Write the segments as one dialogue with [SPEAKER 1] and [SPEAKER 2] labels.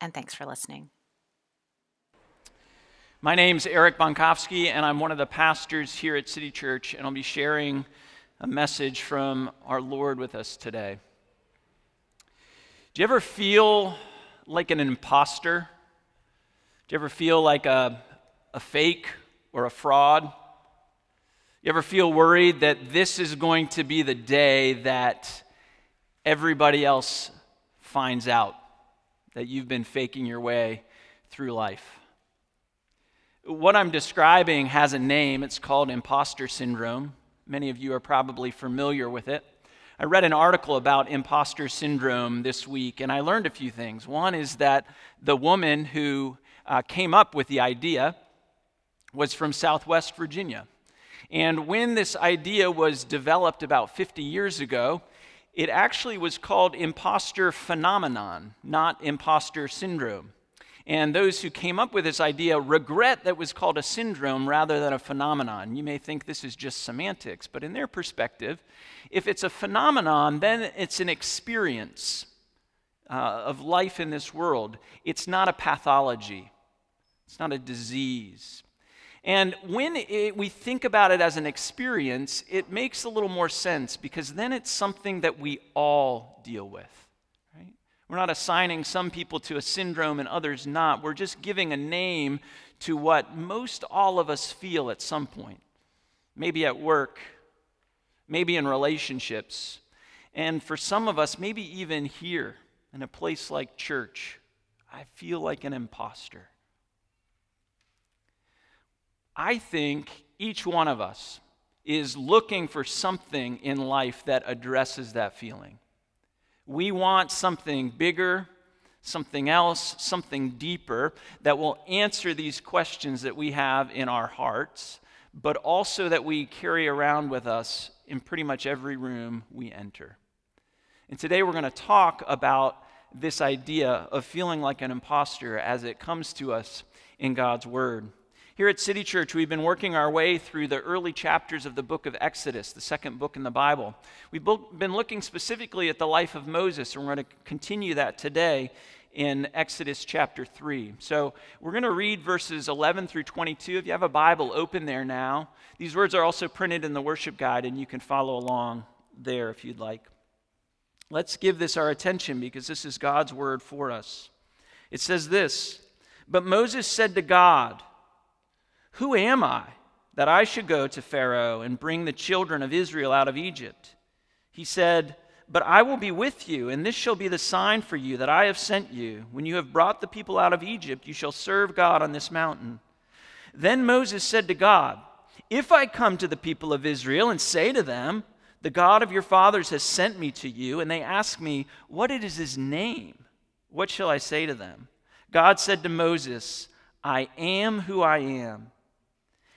[SPEAKER 1] And thanks for listening.
[SPEAKER 2] My name's Eric Bonkowski, and I'm one of the pastors here at City Church, and I'll be sharing a message from our Lord with us today. Do you ever feel like an imposter? Do you ever feel like a, a fake or a fraud? You ever feel worried that this is going to be the day that everybody else finds out that you've been faking your way through life? What I'm describing has a name. It's called imposter syndrome. Many of you are probably familiar with it. I read an article about imposter syndrome this week, and I learned a few things. One is that the woman who uh, came up with the idea was from Southwest Virginia. And when this idea was developed about 50 years ago, it actually was called imposter phenomenon, not imposter syndrome. And those who came up with this idea regret that was called a syndrome rather than a phenomenon. You may think this is just semantics, but in their perspective, if it's a phenomenon, then it's an experience uh, of life in this world. It's not a pathology, it's not a disease. And when it, we think about it as an experience, it makes a little more sense because then it's something that we all deal with. Right? We're not assigning some people to a syndrome and others not. We're just giving a name to what most all of us feel at some point. Maybe at work, maybe in relationships, and for some of us, maybe even here in a place like church. I feel like an imposter. I think each one of us is looking for something in life that addresses that feeling. We want something bigger, something else, something deeper that will answer these questions that we have in our hearts, but also that we carry around with us in pretty much every room we enter. And today we're going to talk about this idea of feeling like an imposter as it comes to us in God's Word. Here at City Church, we've been working our way through the early chapters of the book of Exodus, the second book in the Bible. We've been looking specifically at the life of Moses, and we're going to continue that today in Exodus chapter 3. So we're going to read verses 11 through 22. If you have a Bible, open there now. These words are also printed in the worship guide, and you can follow along there if you'd like. Let's give this our attention because this is God's word for us. It says this But Moses said to God, who am I that I should go to Pharaoh and bring the children of Israel out of Egypt? He said, But I will be with you, and this shall be the sign for you that I have sent you. When you have brought the people out of Egypt, you shall serve God on this mountain. Then Moses said to God, If I come to the people of Israel and say to them, The God of your fathers has sent me to you, and they ask me, What is his name? What shall I say to them? God said to Moses, I am who I am.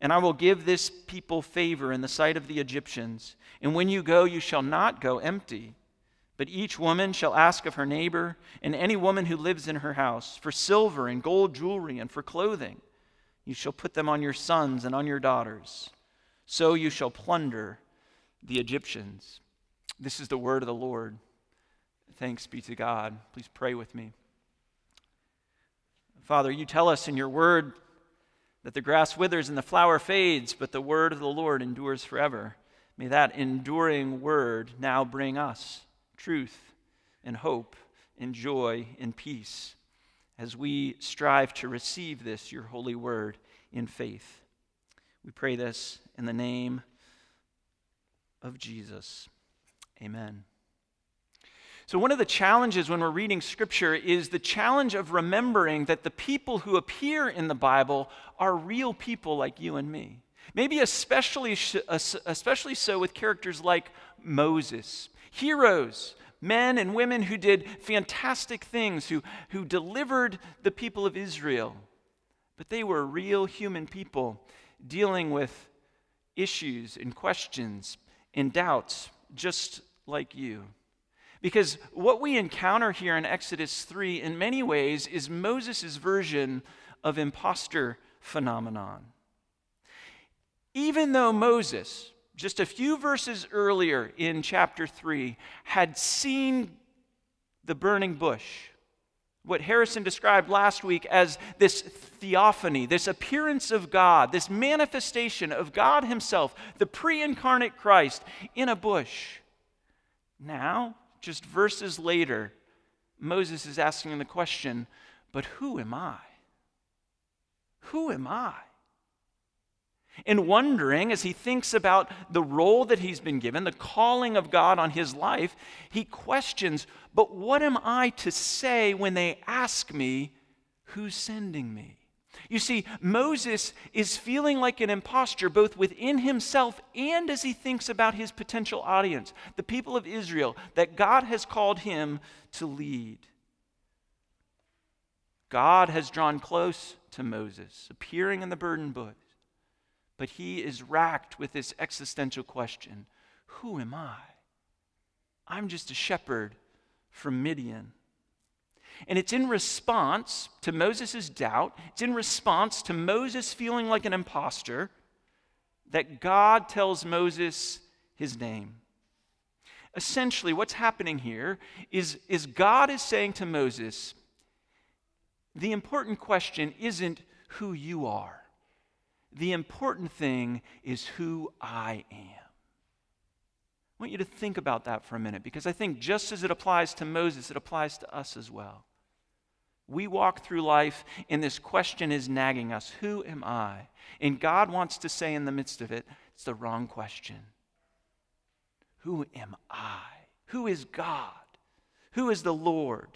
[SPEAKER 2] And I will give this people favor in the sight of the Egyptians. And when you go, you shall not go empty. But each woman shall ask of her neighbor, and any woman who lives in her house, for silver and gold jewelry and for clothing. You shall put them on your sons and on your daughters. So you shall plunder the Egyptians. This is the word of the Lord. Thanks be to God. Please pray with me. Father, you tell us in your word that the grass withers and the flower fades, but the word of the Lord endures forever. May that enduring word now bring us truth and hope and joy and peace as we strive to receive this, your holy word, in faith. We pray this in the name of Jesus. Amen. So, one of the challenges when we're reading Scripture is the challenge of remembering that the people who appear in the Bible are real people like you and me. Maybe especially, especially so with characters like Moses, heroes, men and women who did fantastic things, who, who delivered the people of Israel. But they were real human people dealing with issues and questions and doubts, just like you. Because what we encounter here in Exodus 3, in many ways, is Moses' version of imposter phenomenon. Even though Moses, just a few verses earlier in chapter 3, had seen the burning bush, what Harrison described last week as this theophany, this appearance of God, this manifestation of God Himself, the pre incarnate Christ in a bush. Now, just verses later, Moses is asking the question, but who am I? Who am I? And wondering as he thinks about the role that he's been given, the calling of God on his life, he questions, but what am I to say when they ask me, who's sending me? You see, Moses is feeling like an impostor both within himself and as he thinks about his potential audience, the people of Israel that God has called him to lead. God has drawn close to Moses, appearing in the burning bush, but he is racked with this existential question Who am I? I'm just a shepherd from Midian. And it's in response to Moses' doubt, it's in response to Moses feeling like an impostor that God tells Moses his name. Essentially, what's happening here is, is God is saying to Moses, the important question isn't who you are. The important thing is who I am. I want you to think about that for a minute because I think just as it applies to Moses, it applies to us as well. We walk through life and this question is nagging us Who am I? And God wants to say in the midst of it, it's the wrong question. Who am I? Who is God? Who is the Lord?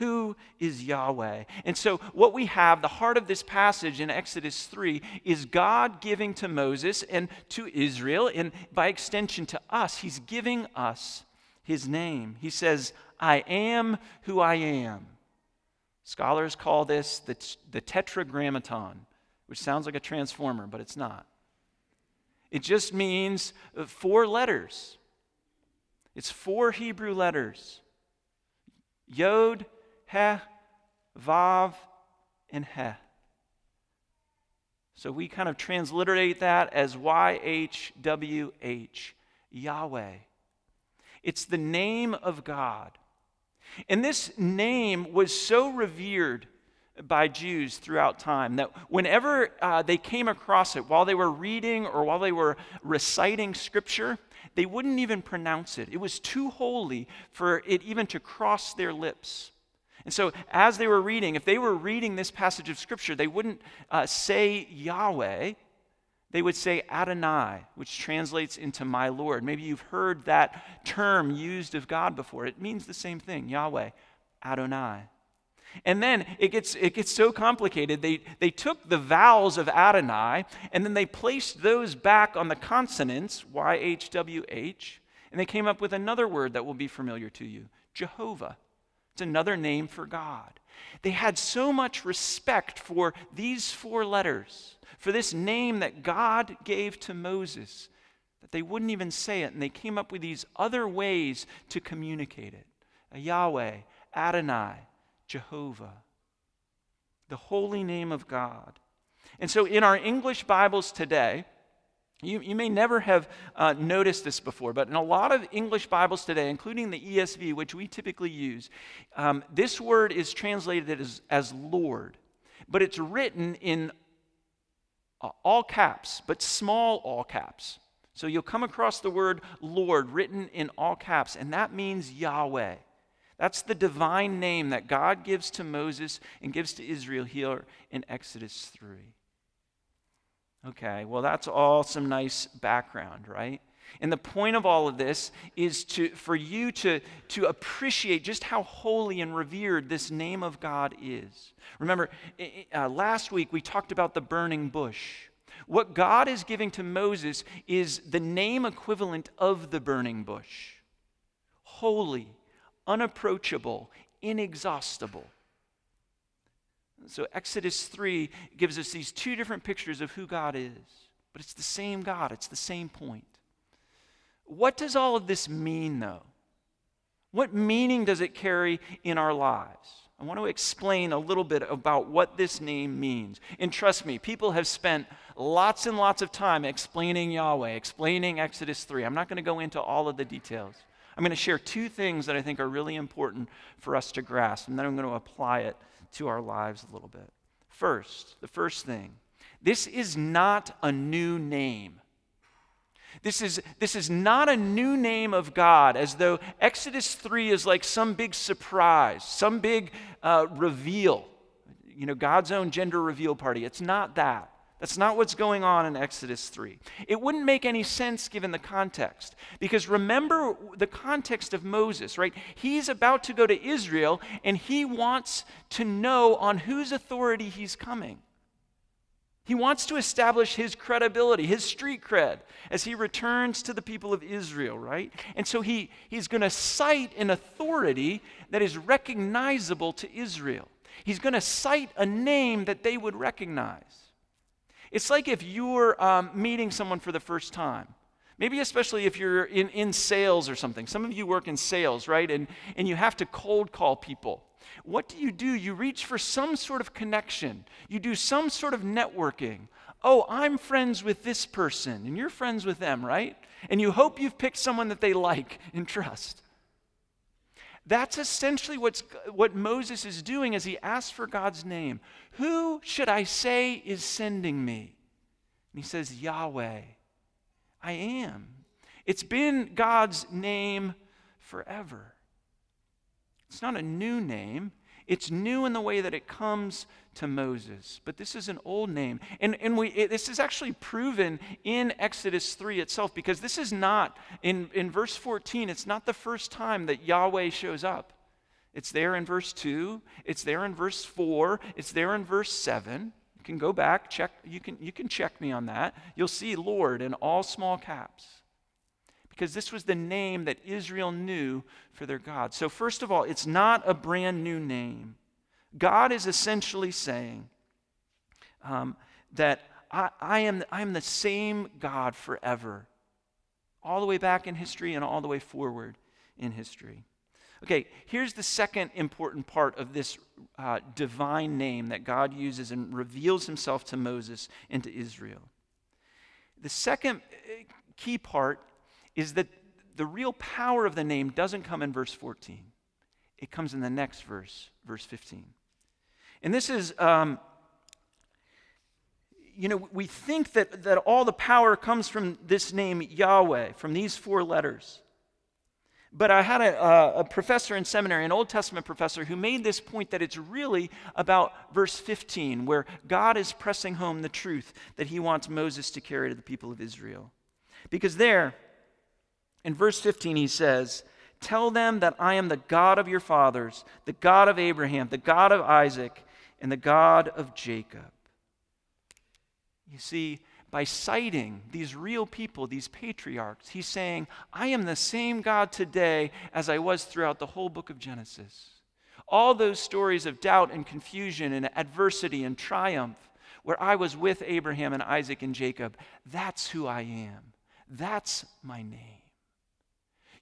[SPEAKER 2] Who is Yahweh? And so, what we have, the heart of this passage in Exodus 3, is God giving to Moses and to Israel, and by extension to us, He's giving us His name. He says, I am who I am. Scholars call this the, the tetragrammaton, which sounds like a transformer, but it's not. It just means uh, four letters. It's four Hebrew letters Yod, He, Vav, and He. So we kind of transliterate that as YHWH, Yahweh. It's the name of God. And this name was so revered by Jews throughout time that whenever uh, they came across it, while they were reading or while they were reciting scripture, they wouldn't even pronounce it. It was too holy for it even to cross their lips. And so, as they were reading, if they were reading this passage of Scripture, they wouldn't uh, say Yahweh, they would say Adonai, which translates into my Lord. Maybe you've heard that term used of God before. It means the same thing Yahweh, Adonai. And then it gets, it gets so complicated. They, they took the vowels of Adonai and then they placed those back on the consonants, YHWH, And they came up with another word that will be familiar to you Jehovah. It's another name for God. They had so much respect for these four letters, for this name that God gave to Moses, that they wouldn't even say it. And they came up with these other ways to communicate it Yahweh, Adonai, Jehovah, the holy name of God. And so in our English Bibles today, you, you may never have uh, noticed this before, but in a lot of English Bibles today, including the ESV, which we typically use, um, this word is translated as, as Lord, but it's written in uh, all caps, but small all caps. So you'll come across the word Lord written in all caps, and that means Yahweh. That's the divine name that God gives to Moses and gives to Israel here in Exodus 3. Okay, well, that's all some nice background, right? And the point of all of this is to, for you to, to appreciate just how holy and revered this name of God is. Remember, uh, last week we talked about the burning bush. What God is giving to Moses is the name equivalent of the burning bush holy, unapproachable, inexhaustible. So, Exodus 3 gives us these two different pictures of who God is, but it's the same God, it's the same point. What does all of this mean, though? What meaning does it carry in our lives? I want to explain a little bit about what this name means. And trust me, people have spent lots and lots of time explaining Yahweh, explaining Exodus 3. I'm not going to go into all of the details. I'm going to share two things that I think are really important for us to grasp, and then I'm going to apply it to our lives a little bit. First, the first thing this is not a new name. This is, this is not a new name of God, as though Exodus 3 is like some big surprise, some big uh, reveal, you know, God's own gender reveal party. It's not that. That's not what's going on in Exodus 3. It wouldn't make any sense given the context. Because remember the context of Moses, right? He's about to go to Israel and he wants to know on whose authority he's coming. He wants to establish his credibility, his street cred, as he returns to the people of Israel, right? And so he, he's going to cite an authority that is recognizable to Israel. He's going to cite a name that they would recognize. It's like if you're um, meeting someone for the first time. Maybe especially if you're in, in sales or something. Some of you work in sales, right? And, and you have to cold call people. What do you do? You reach for some sort of connection, you do some sort of networking. Oh, I'm friends with this person, and you're friends with them, right? And you hope you've picked someone that they like and trust. That's essentially what's, what Moses is doing as he asks for God's name. Who should I say is sending me? And he says, Yahweh. I am. It's been God's name forever. It's not a new name, it's new in the way that it comes to Moses, but this is an old name. And, and we, it, this is actually proven in Exodus 3 itself because this is not, in, in verse 14, it's not the first time that Yahweh shows up. It's there in verse 2, it's there in verse 4, it's there in verse 7. You can go back, check, you can, you can check me on that. You'll see Lord in all small caps because this was the name that Israel knew for their God. So, first of all, it's not a brand new name. God is essentially saying um, that I, I, am, I am the same God forever, all the way back in history and all the way forward in history. Okay, here's the second important part of this uh, divine name that God uses and reveals himself to Moses and to Israel. The second uh, key part is that the real power of the name doesn't come in verse 14, it comes in the next verse, verse 15. And this is, um, you know, we think that, that all the power comes from this name Yahweh, from these four letters. But I had a, a, professor in seminary, an Old Testament professor, who made this point that it's really about verse 15, where God is pressing home the truth that he wants Moses to carry to the people of Israel. Because there, in verse 15, he says, Tell them that I am the God of your fathers, the God of Abraham, the God of Isaac, and the God of Jacob. You see, by citing these real people, these patriarchs. He's saying, I am the same God today as I was throughout the whole book of Genesis. All those stories of doubt and confusion and adversity and triumph, where I was with Abraham and Isaac and Jacob, that's who I am. That's my name.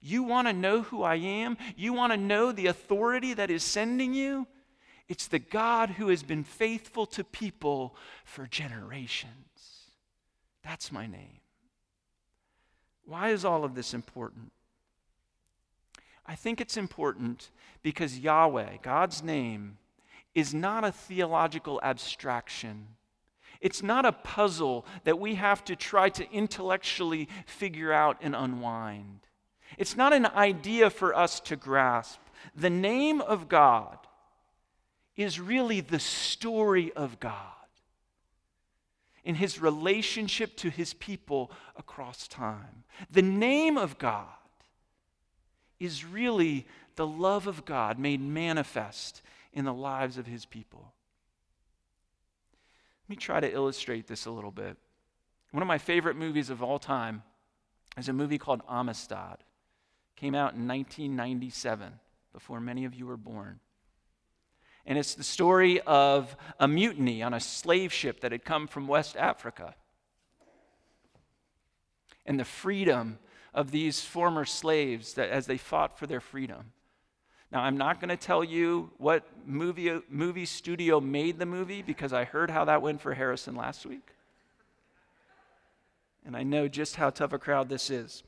[SPEAKER 2] You want to know who I am? You want to know the authority that is sending you? It's the God who has been faithful to people for generations. That's my name. Why is all of this important? I think it's important because Yahweh, God's name, is not a theological abstraction. It's not a puzzle that we have to try to intellectually figure out and unwind. It's not an idea for us to grasp. The name of God is really the story of God in his relationship to his people across time. The name of God is really the love of God made manifest in the lives of his people. Let me try to illustrate this a little bit. One of my favorite movies of all time is a movie called Amistad. Came out in 1997, before many of you were born. And it's the story of a mutiny on a slave ship that had come from West Africa. And the freedom of these former slaves that as they fought for their freedom. Now, I'm not going to tell you what movie, movie studio made the movie because I heard how that went for Harrison last week. And I know just how tough a crowd this is.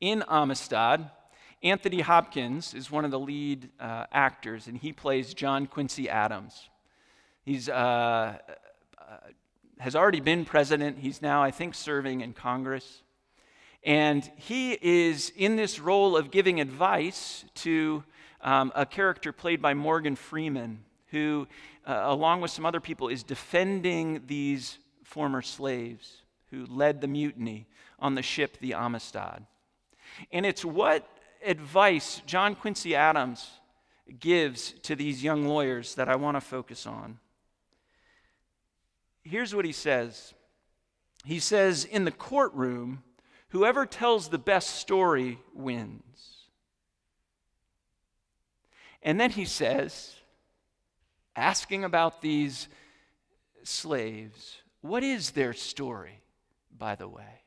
[SPEAKER 2] In Amistad, Anthony Hopkins is one of the lead uh, actors, and he plays John Quincy Adams. He's uh, uh, has already been president. He's now, I think, serving in Congress. And he is in this role of giving advice to um, a character played by Morgan Freeman, who, uh, along with some other people, is defending these former slaves who led the mutiny on the ship, the Amistad. And it's what advice John Quincy Adams gives to these young lawyers that I want to focus on. Here's what he says He says, In the courtroom, whoever tells the best story wins. And then he says, asking about these slaves, what is their story, by the way?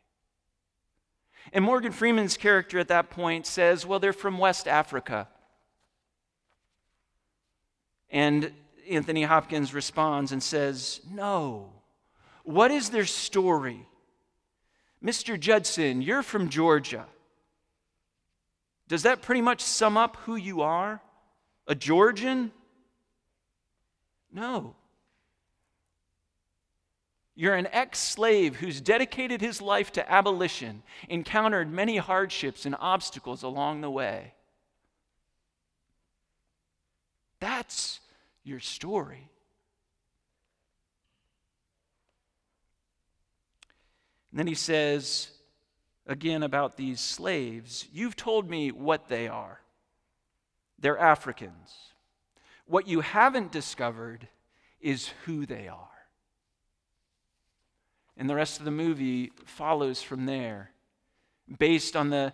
[SPEAKER 2] And Morgan Freeman's character at that point says, Well, they're from West Africa. And Anthony Hopkins responds and says, No. What is their story? Mr. Joadson, you're from Georgia. Does that pretty much sum up who you are? A Georgian? No. You're an ex slave who's dedicated his life to abolition, encountered many hardships and obstacles along the way. That's your story. And then he says again about these slaves You've told me what they are. They're Africans. What you haven't discovered is who they are. And the rest of the movie follows from there. Based on the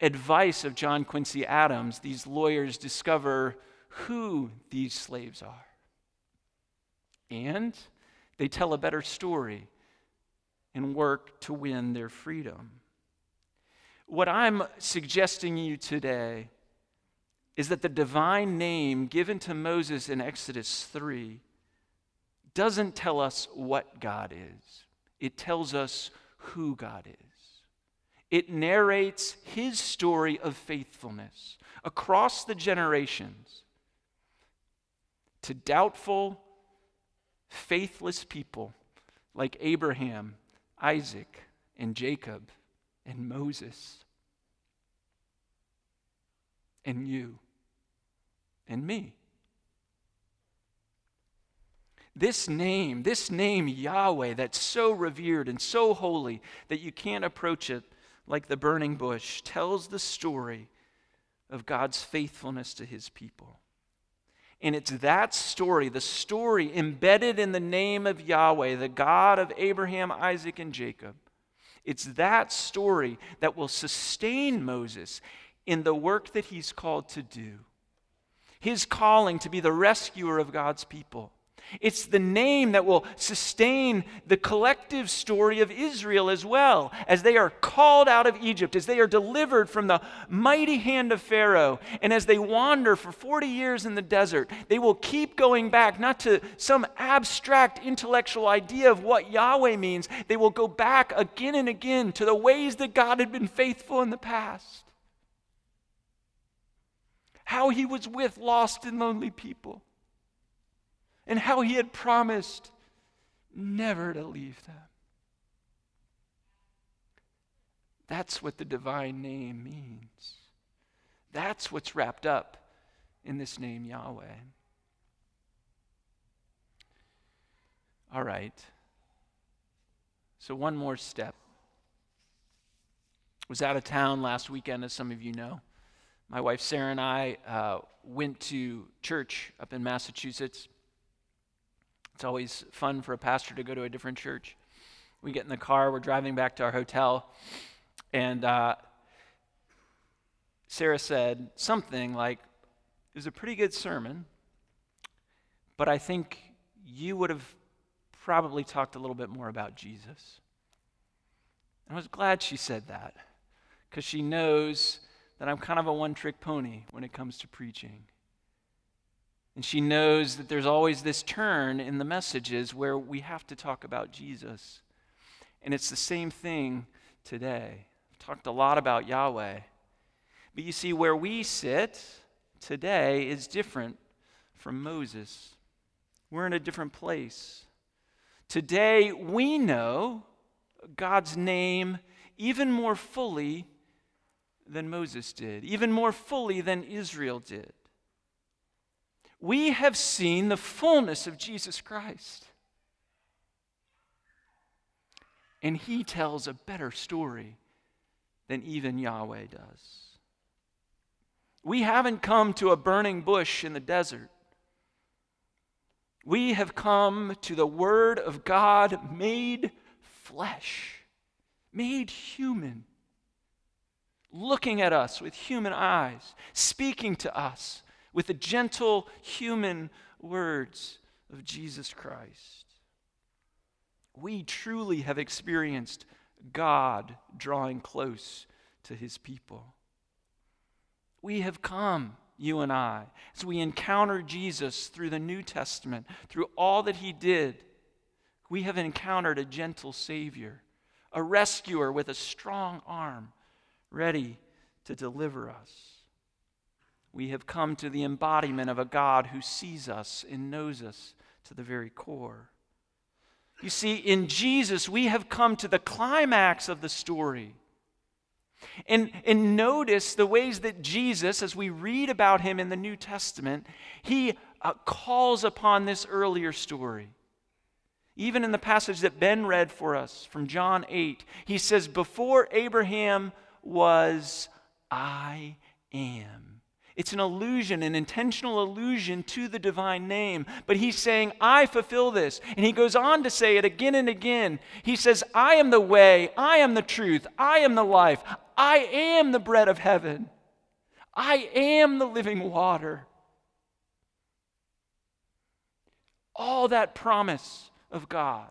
[SPEAKER 2] advice of John Quincy Adams, these lawyers discover who these slaves are. And they tell a better story and work to win their freedom. What I'm suggesting you today is that the divine name given to Moses in Exodus 3 doesn't tell us what God is it tells us who God is. It narrates his story of faithfulness across the generations to doubtful, faithless people like Abraham, Isaac, and Jacob, and Moses, and you, and me. This name, this name Yahweh, that's so revered and so holy that you can't approach it like the burning bush, tells the story of God's faithfulness to his people. And it's that story, the story embedded in the name of Yahweh, the God of Abraham, Isaac, and Jacob. It's that story that will sustain Moses in the work that he's called to do. His calling to be the rescuer of God's people. It's the name that will sustain the collective story of Israel as well, as they are called out of Egypt, as they are delivered from the mighty hand of Pharaoh, and as they wander for 40 years in the desert. They will keep going back, not to some abstract intellectual idea of what Yahweh means, they will go back again and again to the ways that God had been faithful in the past. How he was with lost and lonely people and how he had promised never to leave them. That's what the divine name means. That's what's wrapped up in this name, Yahweh. All right. So, one more step. Was out of town last weekend, as some of you know. My wife Sarah and I uh, went to church up in Massachusetts. It's always fun for a pastor to go to a different church. We get in the car, we're driving back to our hotel, and uh, Sarah said something like, It was a pretty good sermon, but I think you would have probably talked a little bit more about Jesus. And I was glad she said that because she knows that I'm kind of a one trick pony when it comes to preaching. And she knows that there's always this turn in the messages where we have to talk about Jesus. And it's the same thing today. I've talked a lot about Yahweh. But you see, where we sit today is different from Moses. We're in a different place. Today, we know God's name even more fully than Moses did, even more fully than Israel did we have seen the fullness of Jesus Christ. And he tells a better story than even Yahweh does. We haven't come to a burning bush in the desert. We have come to the Word of God made flesh, made human, looking at us with human eyes, speaking to us with the gentle human words of Jesus Christ. We truly have experienced God drawing close to his people. We have come, you and I, as we encounter Jesus through the New Testament, through all that he did, we have encountered a gentle Savior, a rescuer with a strong arm, ready to deliver us we have come to the embodiment of a God who sees us and knows us to the very core. You see, in Jesus, we have come to the climax of the story. And, and notice the ways that Jesus, as we read about him in the New Testament, he uh, calls upon this earlier story. Even in the passage that Ben read for us from John 8, he says, Before Abraham was, I am. It's an allusion, an intentional allusion to the divine name. But he's saying, I fulfill this. And he goes on to say it again and again. He says, I am the way, I am the truth, I am the life, I am the bread of heaven, I am the living water. All that promise of God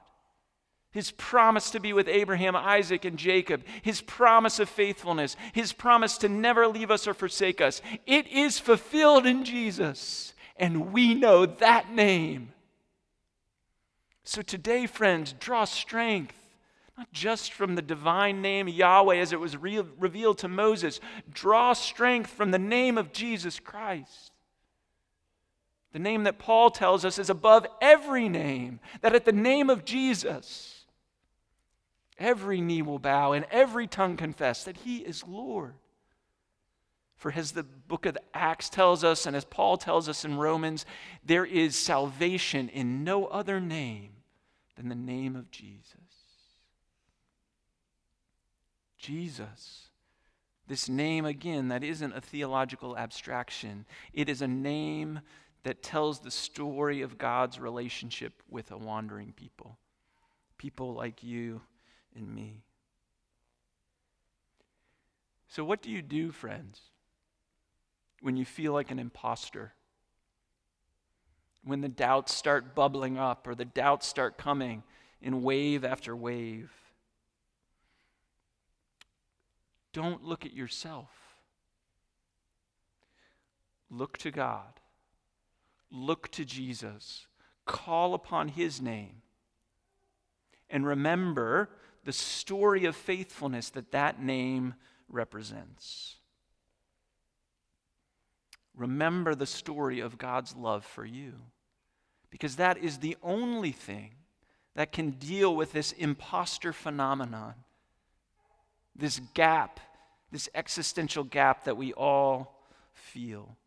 [SPEAKER 2] his promise to be with Abraham, Isaac, and Jacob, his promise of faithfulness, his promise to never leave us or forsake us. It is fulfilled in Jesus, and we know that name. So today, friends, draw strength, not just from the divine name Yahweh as it was re- revealed to Moses, draw strength from the name of Jesus Christ. The name that Paul tells us is above every name, that at the name of Jesus, every knee will bow and every tongue confess that he is Lord. For as the book of Acts tells us, and as Paul tells us in Romans, there is salvation in no other name than the name of Jesus. Jesus. This name, again, that isn't a theological abstraction. It is a name that tells the story of God's relationship with a wandering people, people like you and me. So, what do you do, friends, when you feel like an impostor? When the doubts start bubbling up or the doubts start coming in wave after wave? Don't look at yourself. Look to God. Look to Jesus. Call upon his name. And remember the story of faithfulness that that name represents. Remember the story of God's love for you. Because that is the only thing that can deal with this imposter phenomenon, this gap, this existential gap that we all feel.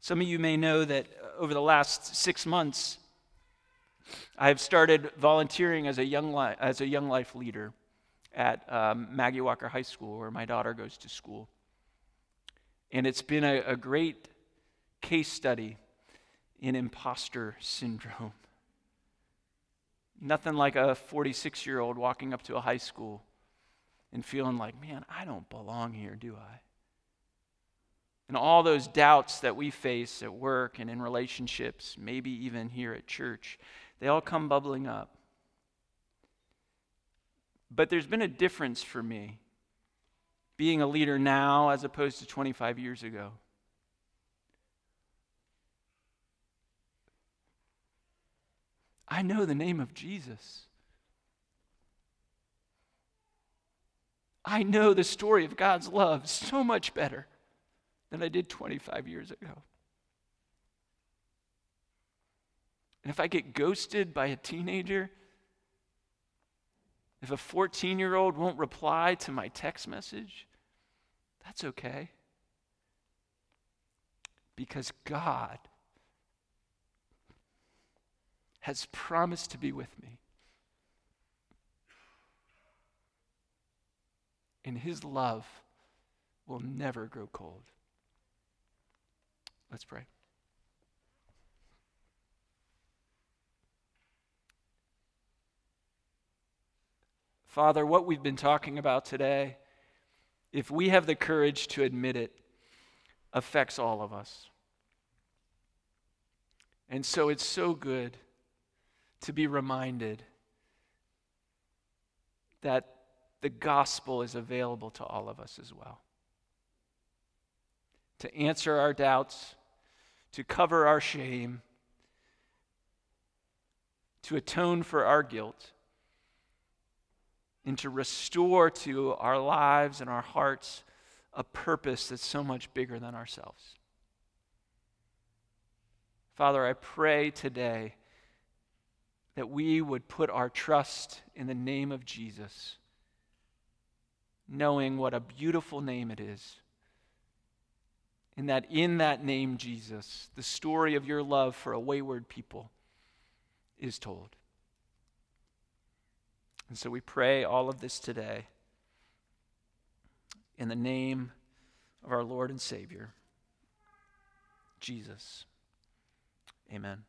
[SPEAKER 2] Some of you may know that over the last six months, I've started volunteering as a young, li- as a young life leader at um, Maggie Walker High School, where my daughter goes to school. And it's been a, a great case study in imposter syndrome. Nothing like a 46 year old walking up to a high school and feeling like, man, I don't belong here, do I? And all those doubts that we face at work and in relationships, maybe even here at church, they all come bubbling up. But there's been a difference for me being a leader now as opposed to 25 years ago. I know the name of Jesus. I know the story of God's love so much better than I did 25 years ago. And if I get ghosted by a teenager, if a 14 year old won't reply to my text message, that's okay. Because God has promised to be with me. And his love will never grow cold. Let's pray. Father, what we've been talking about today, if we have the courage to admit it, affects all of us. And so it's so good to be reminded that the gospel is available to all of us as well. To answer our doubts, to cover our shame, to atone for our guilt and to restore to our lives and our hearts a purpose that's so much bigger than ourselves. Father, I pray today that we would put our trust in the name of Jesus, knowing what a beautiful name it is. And that in that name, Jesus, the story of your love for a wayward people is told. And so we pray all of this today in the name of our Lord and Savior, Jesus. Amen.